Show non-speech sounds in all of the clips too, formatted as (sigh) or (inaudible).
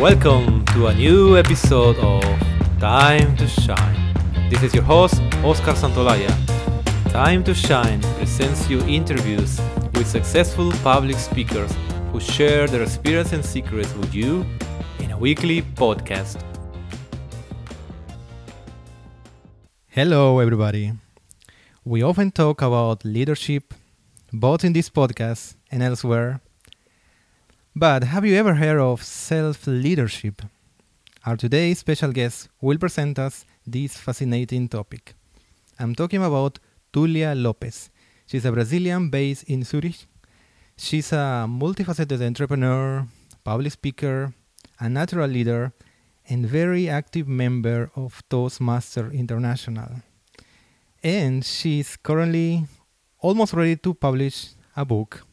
Welcome to a new episode of Time to Shine. This is your host, Oscar Santolaya. Time to Shine presents you interviews with successful public speakers who share their experience and secrets with you in a weekly podcast. Hello, everybody. We often talk about leadership, both in this podcast and elsewhere. But have you ever heard of self leadership? Our today's special guest will present us this fascinating topic. I'm talking about Tulia Lopes. She's a Brazilian based in Zurich. She's a multifaceted entrepreneur, public speaker, a natural leader, and very active member of Toastmaster International. And she's currently almost ready to publish a book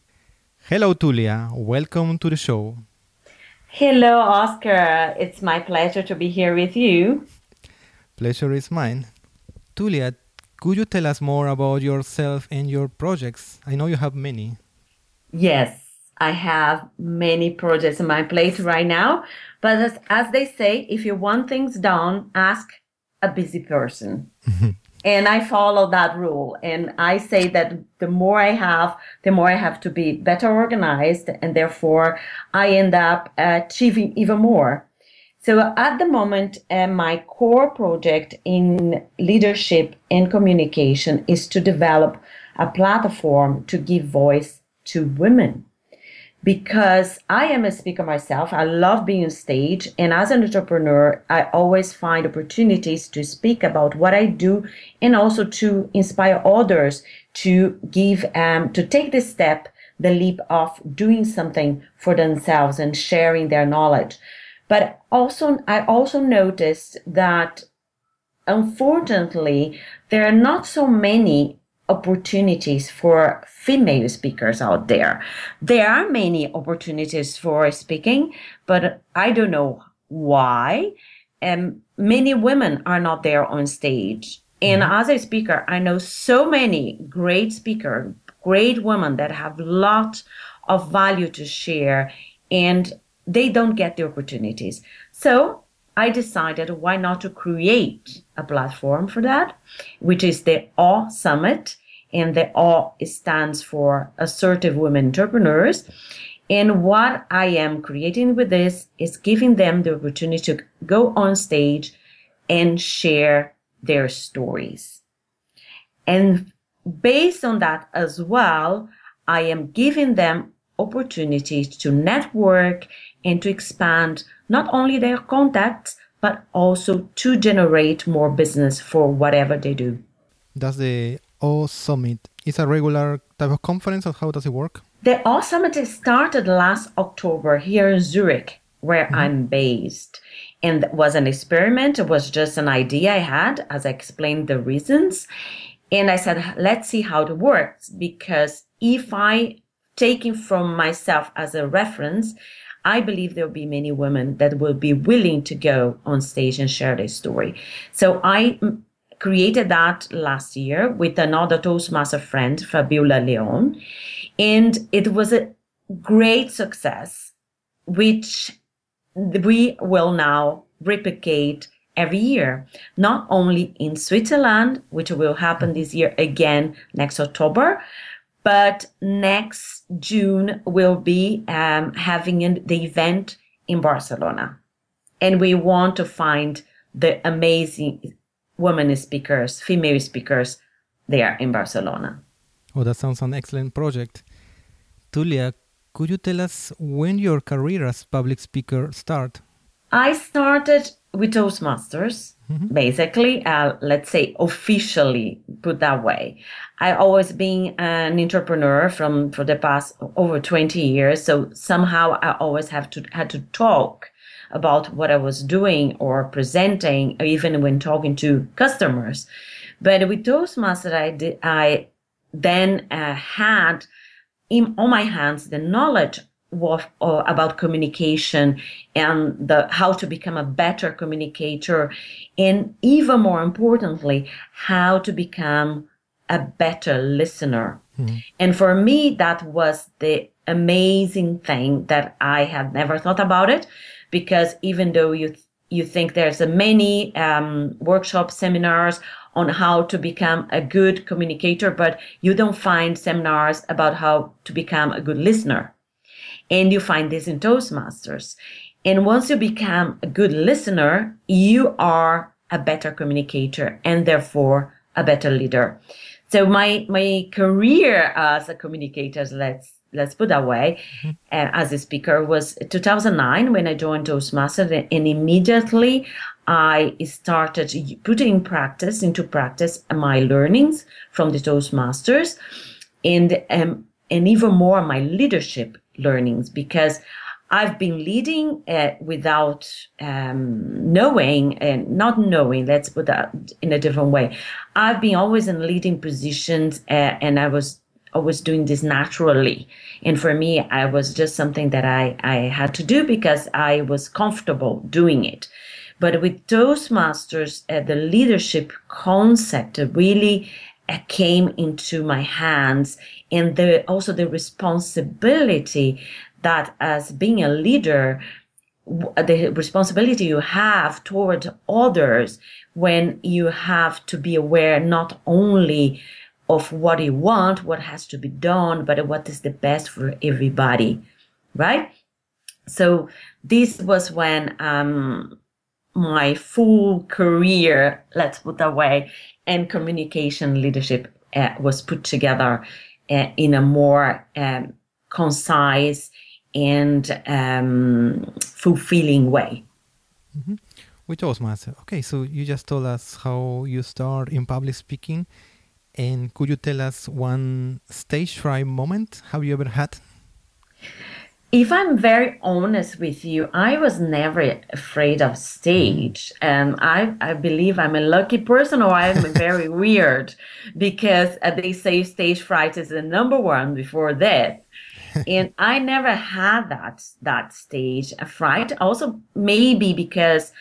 Hello, Tulia. Welcome to the show. Hello, Oscar. It's my pleasure to be here with you. Pleasure is mine. Tulia, could you tell us more about yourself and your projects? I know you have many. Yes, I have many projects on my plate right now. But as, as they say, if you want things done, ask a busy person. (laughs) and I follow that rule. And I say that the more I have, the more I have to be better organized. And therefore I end up achieving even more. So at the moment, uh, my core project in leadership and communication is to develop a platform to give voice to women because I am a speaker myself. I love being on stage. And as an entrepreneur, I always find opportunities to speak about what I do and also to inspire others to give, um, to take the step, the leap of doing something for themselves and sharing their knowledge. But also, I also noticed that unfortunately, there are not so many opportunities for female speakers out there. There are many opportunities for speaking, but I don't know why. And many women are not there on stage. And mm-hmm. as a speaker, I know so many great speakers, great women that have lots of value to share and they don't get the opportunities. So I decided why not to create a platform for that, which is the AW Summit. And the AW stands for Assertive Women Entrepreneurs. And what I am creating with this is giving them the opportunity to go on stage and share their stories. And based on that as well, I am giving them opportunities to network and to expand not only their contacts, but also to generate more business for whatever they do. Does the AW Summit is a regular type of conference or how does it work? The AW Summit started last October here in Zurich, where mm-hmm. I'm based. And it was an experiment. It was just an idea I had as I explained the reasons. And I said, let's see how it works. Because if I taking from myself as a reference, I believe there will be many women that will be willing to go on stage and share their story. So I mm, created that last year with another Toastmaster friend, Fabiola Leon. And it was a great success, which we will now replicate every year, not only in Switzerland, which will happen this year again next October, but next June we'll be um, having an, the event in Barcelona. And we want to find the amazing women speakers, female speakers there in Barcelona. Oh, that sounds an excellent project. Tulia, could you tell us when your career as public speaker started? I started with Toastmasters, mm-hmm. basically, uh, let's say officially put that way. I always been an entrepreneur from for the past over 20 years. So somehow I always have to had to talk about what I was doing or presenting, even when talking to customers. But with Toastmasters, I did, I then uh, had in on my hands the knowledge of, uh, about communication and the how to become a better communicator, and even more importantly, how to become a better listener. Mm-hmm. And for me, that was the amazing thing that I had never thought about it because even though you you think there's a many um, workshops seminars on how to become a good communicator but you don't find seminars about how to become a good listener and you find this in toastmasters and once you become a good listener you are a better communicator and therefore a better leader so my my career as a communicator let's let's put that way, mm-hmm. uh, as a speaker was 2009 when I joined Toastmasters, and immediately I started putting practice into practice my learnings from the Toastmasters, and um, and even more my leadership learnings because I've been leading uh, without um, knowing and not knowing. Let's put that in a different way. I've been always in leading positions, uh, and I was always doing this naturally. And for me, I was just something that I, I had to do because I was comfortable doing it. But with Toastmasters, uh, the leadership concept really uh, came into my hands and the, also the responsibility that as being a leader, the responsibility you have toward others when you have to be aware not only of what you want, what has to be done, but what is the best for everybody, right? So this was when um, my full career, let's put that way, and communication leadership uh, was put together in a more um, concise and um, fulfilling way. Mm-hmm. With Toastmaster. Okay, so you just told us how you start in public speaking and could you tell us one stage fright moment have you ever had? If I'm very honest with you, I was never afraid of stage. And I, I believe I'm a lucky person or I'm very (laughs) weird because uh, they say stage fright is the number one before that. (laughs) and I never had that, that stage fright. Also, maybe because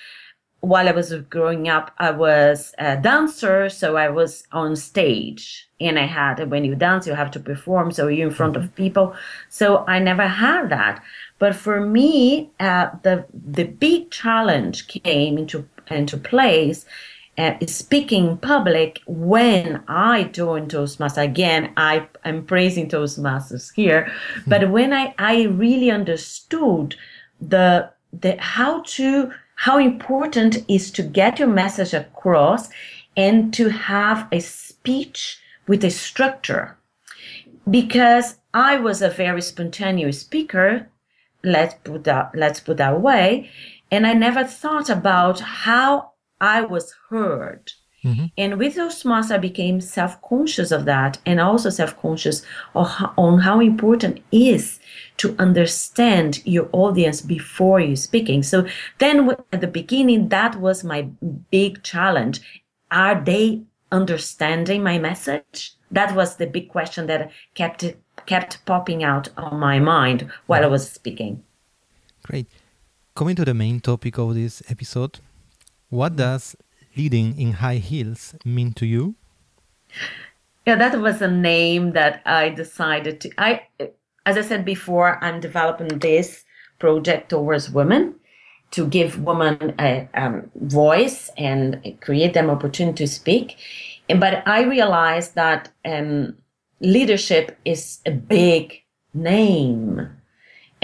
while I was growing up, I was a dancer, so I was on stage and I had, when you dance, you have to perform, so you're in front of mm-hmm. people. So I never had that. But for me, uh, the, the big challenge came into, into place uh, speaking in public when I joined Toastmasters. Again, I am praising Toastmasters here, but when I, I really understood the, the, how to, how important is to get your message across and to have a speech with a structure. Because I was a very spontaneous speaker, let's put that, let's put that way, and I never thought about how I was heard. Mm-hmm. And with Toastmasters, I became self-conscious of that and also self-conscious how, on how important is to understand your audience before you speaking. So then at the beginning, that was my big challenge. Are they understanding my message? That was the big question that kept kept popping out on my mind while I was speaking. Great. Coming to the main topic of this episode, what does leading in high heels mean to you? Yeah, that was a name that I decided to. I, as I said before, I'm developing this project towards women to give women a um, voice and create them opportunity to speak. But I realized that um, leadership is a big name.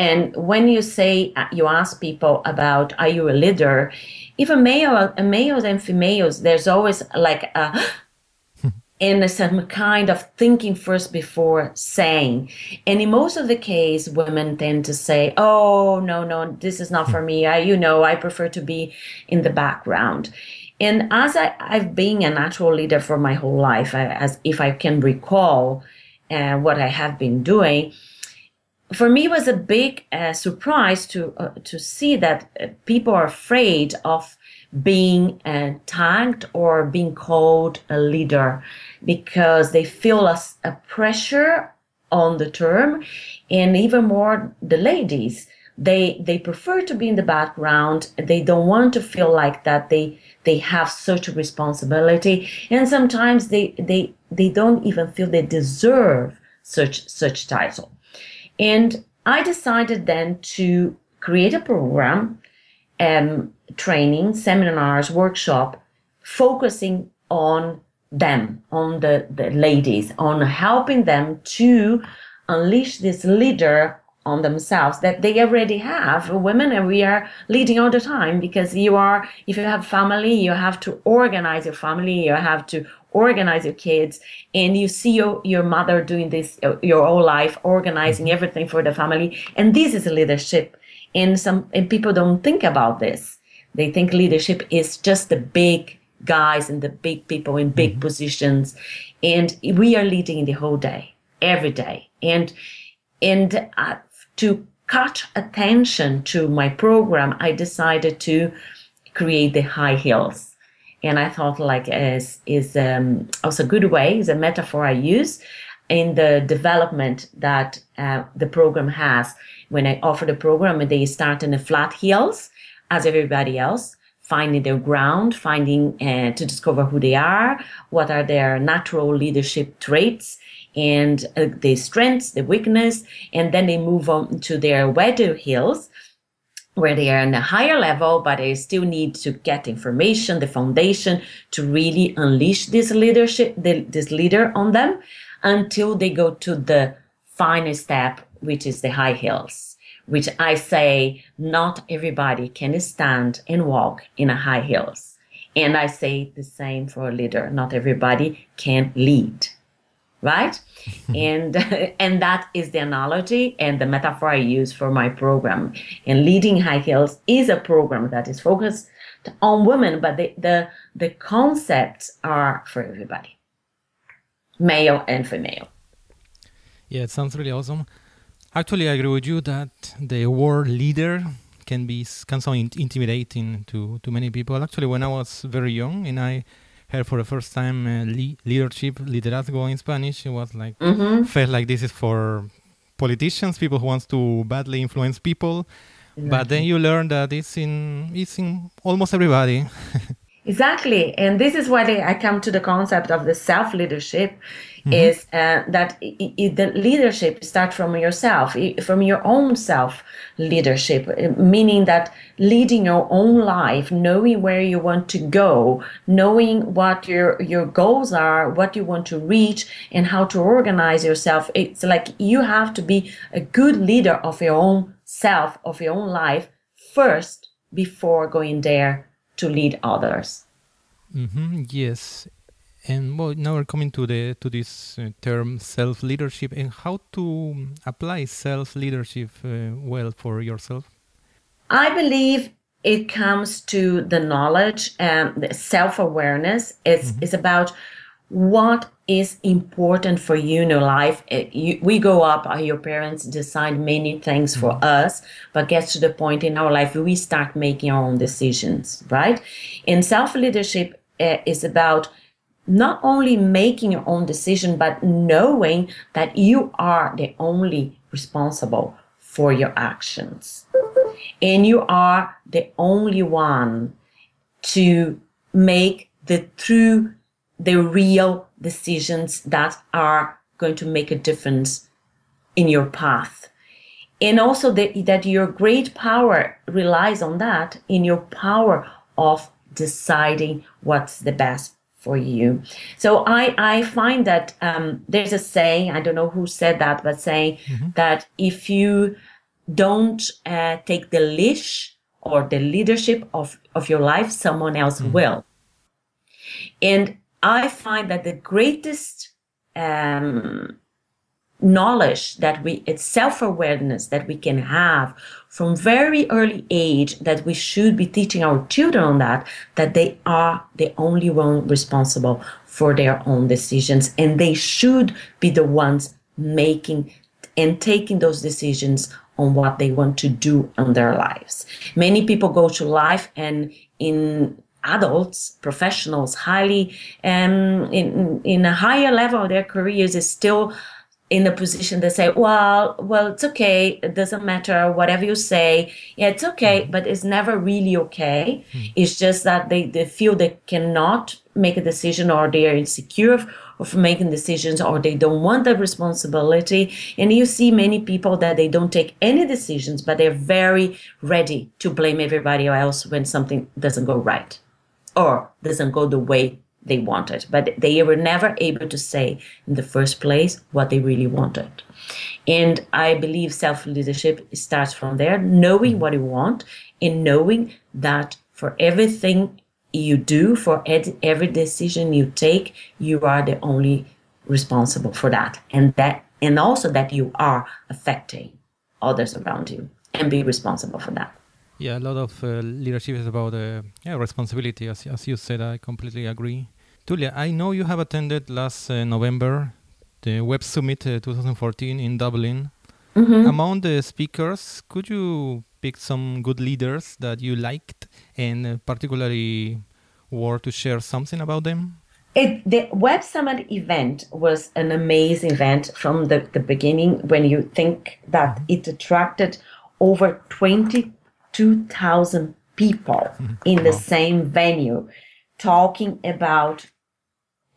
And when you say, uh, you ask people about, are you a leader? Even male, males and females, there's always like a, (laughs) and some kind of thinking first before saying. And in most of the case, women tend to say, "Oh, no, no, this is not for me. I, you know, I prefer to be in the background." And as I, have been a natural leader for my whole life, as if I can recall uh, what I have been doing, for me was a big uh, surprise to uh, to see that uh, people are afraid of being uh, tagged or being called a leader because they feel a, a pressure on the term. And even more the ladies they they prefer to be in the background. They don't want to feel like that they they have such a responsibility. And sometimes they they they don't even feel they deserve such such title and i decided then to create a program um, training, seminars, workshop, focusing on them, on the, the ladies, on helping them to unleash this leader on themselves that they already have. Women and we are leading all the time because you are if you have family you have to organize your family you have to organize your kids and you see your, your mother doing this your whole life organizing mm-hmm. everything for the family and this is leadership and some and people don't think about this they think leadership is just the big guys and the big people in big mm-hmm. positions and we are leading the whole day every day and and uh, to cut attention to my program, I decided to create the high heels. And I thought like is is um, also a good way, is a metaphor I use in the development that uh, the program has. When I offer the program, they start in the flat heels as everybody else, finding their ground, finding uh, to discover who they are, what are their natural leadership traits, and uh, the strengths, the weakness, and then they move on to their weather hills where they are in a higher level, but they still need to get information, the foundation to really unleash this leadership, this leader on them until they go to the final step, which is the high hills, which I say not everybody can stand and walk in a high hills. And I say the same for a leader. Not everybody can lead right? Mm-hmm. and (laughs) and that is the analogy and the metaphor I use for my program. And leading high heels is a program that is focused on women, but the the, the concepts are for everybody, male and female. Yeah, it sounds really awesome. Actually, I agree with you that the word leader can be can sound intimidating to to many people. Actually, when I was very young and I heard for the first time uh, le- leadership, liderazgo in Spanish. It was like mm-hmm. felt like this is for politicians, people who wants to badly influence people. Exactly. But then you learn that it's in it's in almost everybody. (laughs) exactly, and this is why I come to the concept of the self leadership mm-hmm. is uh, that it, it, the leadership starts from yourself, from your own self leadership, uh, meaning that leading your own life, knowing where you want to go, knowing what your your goals are, what you want to reach, and how to organize yourself. It's like you have to be a good leader of your own self, of your own life first before going there to lead others. Mm-hmm, yes, and well, now we're coming to the to this uh, term self leadership and how to apply self leadership uh, well for yourself. I believe it comes to the knowledge and the self awareness. It's mm-hmm. it's about what is important for you in your life. It, you, we grow up, uh, your parents decide many things for mm-hmm. us, but gets to the point in our life we start making our own decisions, right? And self leadership uh, is about not only making your own decision, but knowing that you are the only responsible for your actions. And you are the only one to make the true, the real decisions that are going to make a difference in your path. And also that, that your great power relies on that in your power of deciding what's the best for you. So I, I find that um, there's a saying, I don't know who said that, but saying mm-hmm. that if you don't uh, take the leash or the leadership of, of your life, someone else mm-hmm. will. And I find that the greatest um, knowledge that we, it's self-awareness that we can have from very early age that we should be teaching our children on that, that they are the only one responsible for their own decisions and they should be the ones making and taking those decisions on what they want to do in their lives. Many people go to life and in adults, professionals, highly um, in in a higher level of their careers is still in a position that say, well, well, it's okay. It doesn't matter. Whatever you say. Yeah, it's okay, mm-hmm. but it's never really okay. Mm. It's just that they, they feel they cannot make a decision or they are insecure of making decisions or they don't want the responsibility. And you see many people that they don't take any decisions, but they're very ready to blame everybody else when something doesn't go right or doesn't go the way they wanted. But they were never able to say in the first place what they really wanted. And I believe self leadership starts from there, knowing what you want and knowing that for everything you do, for ed- every decision you take, you are the only responsible for that. And that, and also that you are affecting others around you and be responsible for that. Yeah, a lot of uh, leadership is about uh, yeah, responsibility, as, as you said. I completely agree. Tulia, I know you have attended last uh, November the Web Summit uh, 2014 in Dublin. Mm-hmm. Among the speakers, could you pick some good leaders that you liked and uh, particularly were to share something about them? It, the Web Summit event was an amazing event from the, the beginning when you think that it attracted over 22,000 people mm-hmm. in the same venue talking about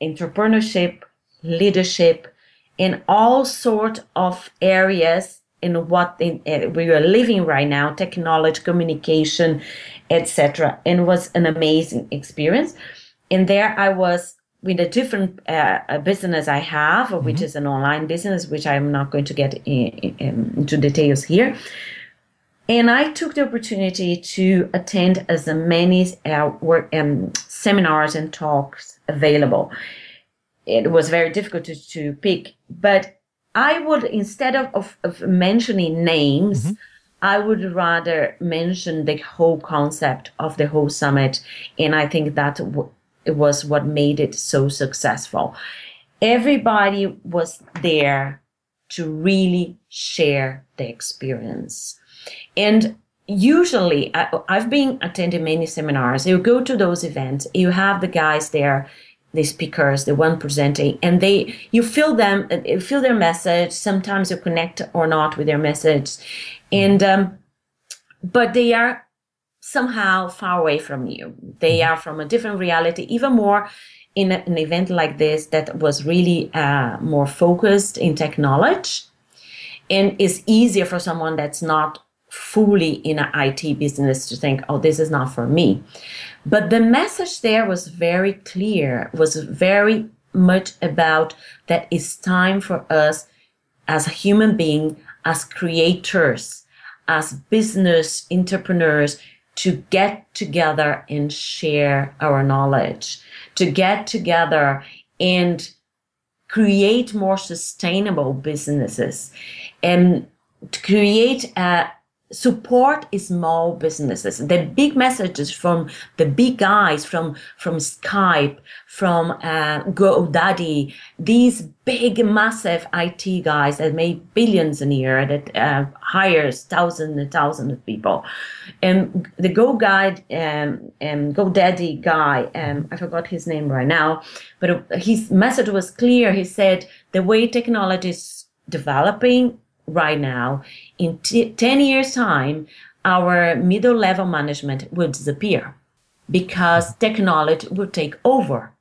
entrepreneurship, leadership, in all sort of areas in what in, uh, we are living right now, technology, communication, etc. And was an amazing experience. And there I was with a different uh, business I have, mm-hmm. which is an online business, which I'm not going to get in, in, into details here. And I took the opportunity to attend as many work, um, seminars and talks available it was very difficult to, to pick. But I would, instead of, of, of mentioning names, mm-hmm. I would rather mention the whole concept of the whole summit. And I think that w- it was what made it so successful. Everybody was there to really share the experience. And usually I, have been attending many seminars. You go to those events, you have the guys there the speakers, the one presenting, and they you feel them, you feel their message. Sometimes you connect or not with their message, and um, but they are somehow far away from you. They mm-hmm. are from a different reality, even more in a, an event like this that was really uh, more focused in technology, and is easier for someone that's not fully in an IT business to think, oh, this is not for me. But the message there was very clear, was very much about that it's time for us as a human being, as creators, as business entrepreneurs to get together and share our knowledge, to get together and create more sustainable businesses and to create a, support small businesses. The big messages from the big guys from from Skype, from uh, GoDaddy, these big, massive IT guys that make billions in a year, that uh, hires thousands and thousands of people. And the Go Guide, um, um, GoDaddy guy, um, I forgot his name right now, but his message was clear. He said the way technology is developing right now, in t- 10 years' time, our middle level management will disappear because technology will take over.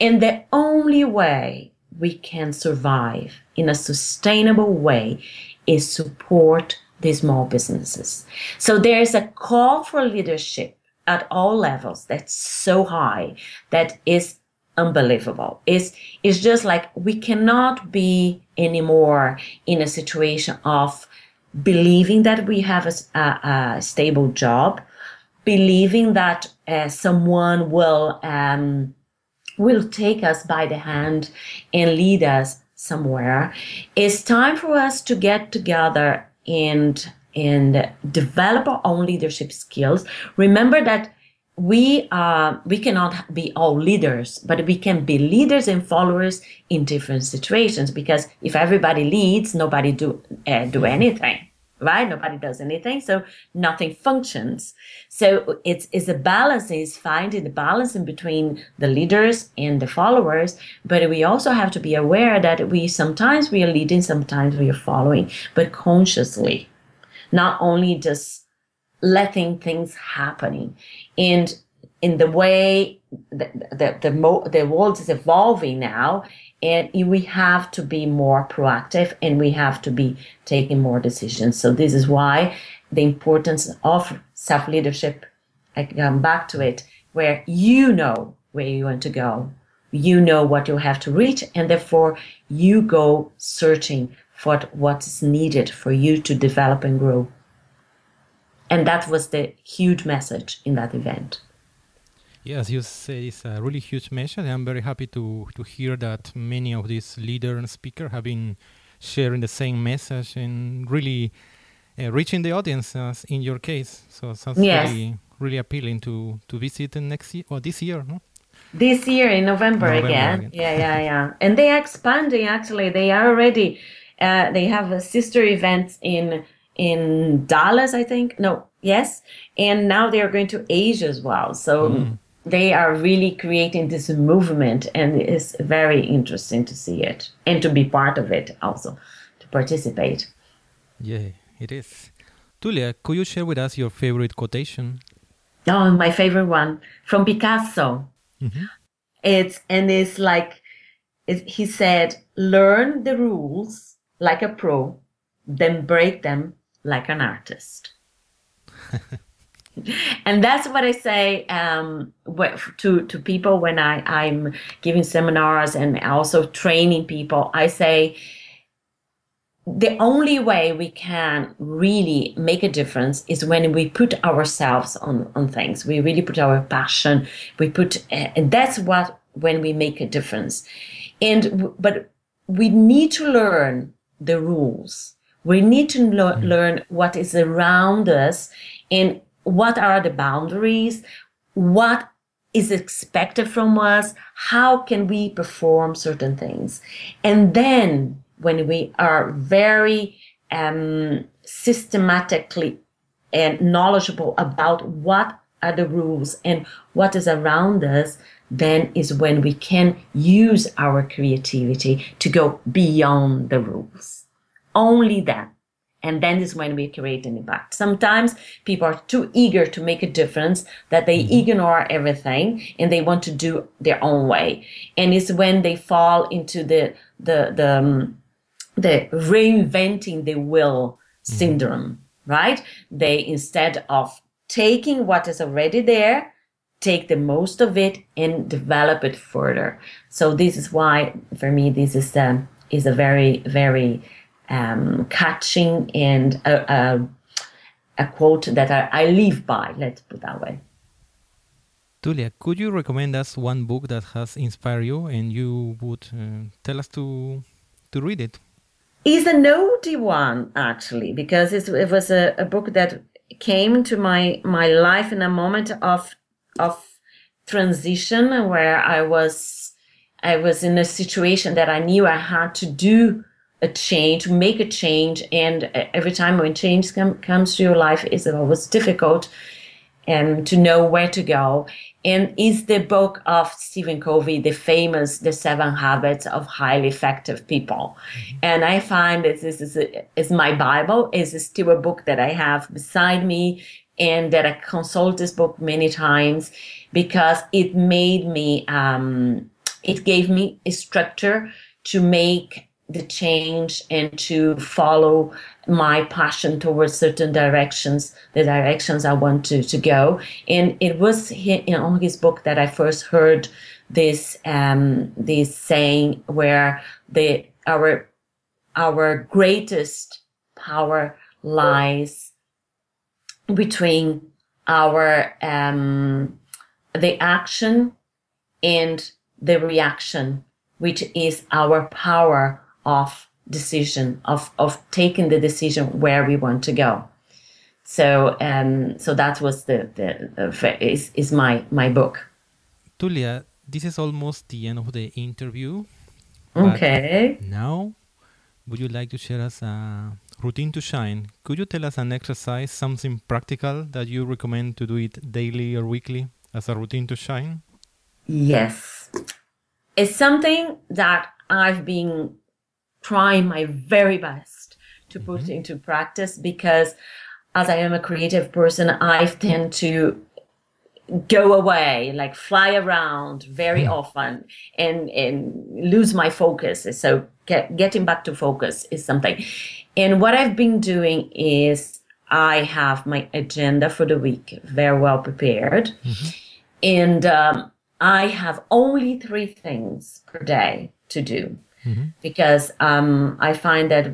And the only way we can survive in a sustainable way is support the small businesses. So there's a call for leadership at all levels that's so high that is unbelievable. It's, it's just like we cannot be anymore in a situation of believing that we have a, a, a stable job, believing that uh, someone will, um, will take us by the hand and lead us somewhere. It's time for us to get together and and develop our own leadership skills. Remember that we uh, we cannot be all leaders, but we can be leaders and followers in different situations. Because if everybody leads, nobody do uh, do mm-hmm. anything, right? Nobody does anything, so nothing functions. So it's it's a balance. Is finding the balance in between the leaders and the followers. But we also have to be aware that we sometimes we are leading, sometimes we are following, but consciously, not only just letting things happening and in the way the the the, the world is evolving now, and we have to be more proactive and we have to be taking more decisions. So this is why the importance of self leadership. I come back to it, where you know where you want to go, you know what you have to reach, and therefore you go searching for what is needed for you to develop and grow. And that was the huge message in that event. Yes, you say it's a really huge message. I'm very happy to, to hear that many of these leaders and speakers have been sharing the same message and really uh, reaching the audience as in your case. So it sounds yes. really, really appealing to, to visit in next year or this year, no? This year in November, November again. again. Yeah, yeah, yeah. and they are expanding actually. They are already, uh, they have a sister event in in Dallas, I think. No, yes. And now they are going to Asia as well. So mm they are really creating this movement and it's very interesting to see it and to be part of it also to participate yeah it is tulia could you share with us your favorite quotation oh my favorite one from picasso mm-hmm. it's and it's like it, he said learn the rules like a pro then break them like an artist (laughs) and that's what I say um, to to people when I I'm giving seminars and also training people. I say the only way we can really make a difference is when we put ourselves on on things. We really put our passion. We put and that's what when we make a difference. And but we need to learn the rules. We need to lo- mm. learn what is around us and what are the boundaries, what is expected from us, how can we perform certain things. And then when we are very um, systematically and knowledgeable about what are the rules and what is around us, then is when we can use our creativity to go beyond the rules. Only then. And then is when we create an impact. Sometimes people are too eager to make a difference that they mm-hmm. ignore everything and they want to do their own way. And it's when they fall into the, the, the, um, the reinventing the will mm-hmm. syndrome, right? They, instead of taking what is already there, take the most of it and develop it further. So this is why, for me, this is, um, is a very, very, um, catching and a, a, a quote that I, I, live by, let's put that way. Tulia, could you recommend us one book that has inspired you and you would uh, tell us to, to read it? It's a naughty one, actually, because it was a, a book that came to my, my life in a moment of, of transition where I was, I was in a situation that I knew I had to do a change, make a change. And every time when change com- comes to your life, it's always difficult and to know where to go. And is the book of Stephen Covey, the famous The Seven Habits of Highly Effective People. Mm-hmm. And I find that this is, a, is my Bible, is still a book that I have beside me and that I consult this book many times because it made me, um, it gave me a structure to make the change and to follow my passion towards certain directions, the directions I want to, to go. And it was in, on his book that I first heard this, um, this saying where the, our, our greatest power lies between our, um, the action and the reaction, which is our power of decision of of taking the decision where we want to go. So um so that was the the, the is is my my book. Tulia this is almost the end of the interview okay. now would you like to share us a routine to shine? Could you tell us an exercise something practical that you recommend to do it daily or weekly as a routine to shine? Yes. It's something that i've been trying my very best to put mm-hmm. into practice because as I am a creative person, I tend to go away, like fly around very Mm. often and, and lose my focus. So get, getting back to focus is something. And what I've been doing is I have my agenda for the week very well prepared. And um, I have only three things per day to do because um, I find that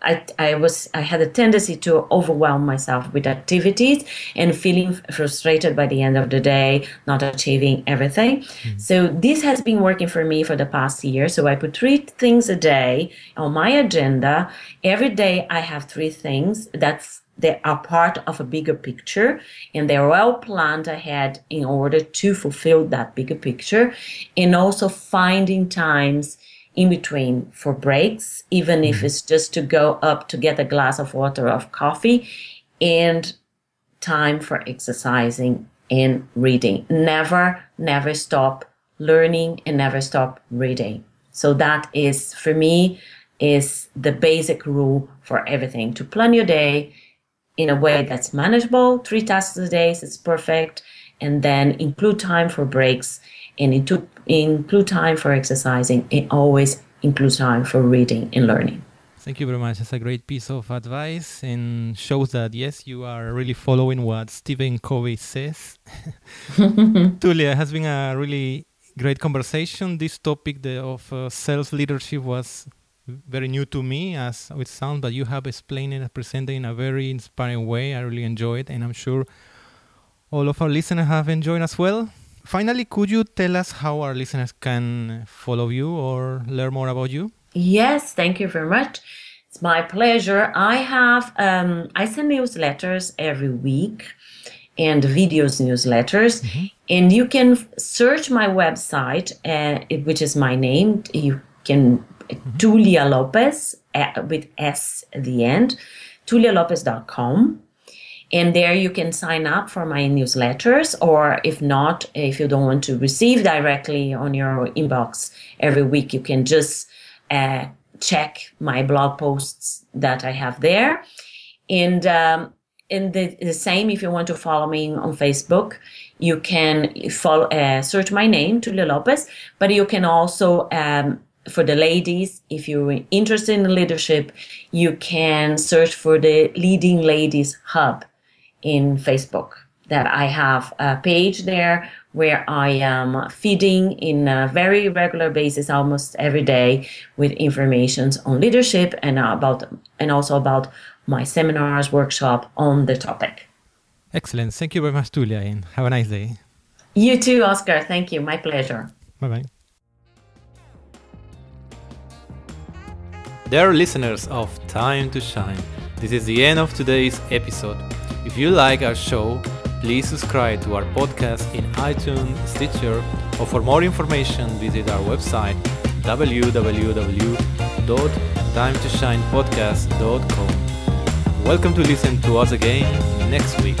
I, I was I had a tendency to overwhelm myself with activities and feeling frustrated by the end of the day, not achieving everything. So this has been working for me for the past year. So I put three things a day on my agenda. Every day I have three things that's they are part of a bigger picture and they're well planned ahead in order to fulfill that bigger picture and also finding times in between for breaks, even if mm-hmm. it's just to go up to get a glass of water or coffee and time for exercising and reading. Never, never stop learning and never stop reading. So that is for me is the basic rule for everything to plan your day in a way that's manageable. Three tasks a day is perfect. And then include time for breaks and into, include time for exercising and always include time for reading and learning. Thank you very much. That's a great piece of advice and shows that, yes, you are really following what Stephen Covey says. (laughs) Tulia, has been a really great conversation. This topic the, of uh, self leadership was very new to me, as it sounds, but you have explained it and presented in a very inspiring way. I really enjoyed it, and I'm sure all of our listeners have enjoyed as well. Finally, could you tell us how our listeners can follow you or learn more about you? Yes, thank you very much. It's my pleasure. I have um, I send newsletters every week and videos newsletters, and you can search my website, uh, which is my name. You can Tulia Lopes uh, with S at the end, tulialopes.com. And there you can sign up for my newsletters, or if not, if you don't want to receive directly on your inbox every week, you can just uh, check my blog posts that I have there. And um, and the, the same if you want to follow me on Facebook, you can follow uh, search my name Tulia Lopes, but you can also um, for the ladies, if you're interested in leadership, you can search for the Leading Ladies Hub in Facebook. That I have a page there where I am feeding in a very regular basis, almost every day, with informations on leadership and about and also about my seminars, workshop on the topic. Excellent. Thank you very much, Tulia, and have a nice day. You too, Oscar. Thank you. My pleasure. Bye bye. Dear listeners of Time to Shine, this is the end of today's episode. If you like our show, please subscribe to our podcast in iTunes, Stitcher, or for more information, visit our website www.timetoshinepodcast.com. Welcome to listen to us again next week.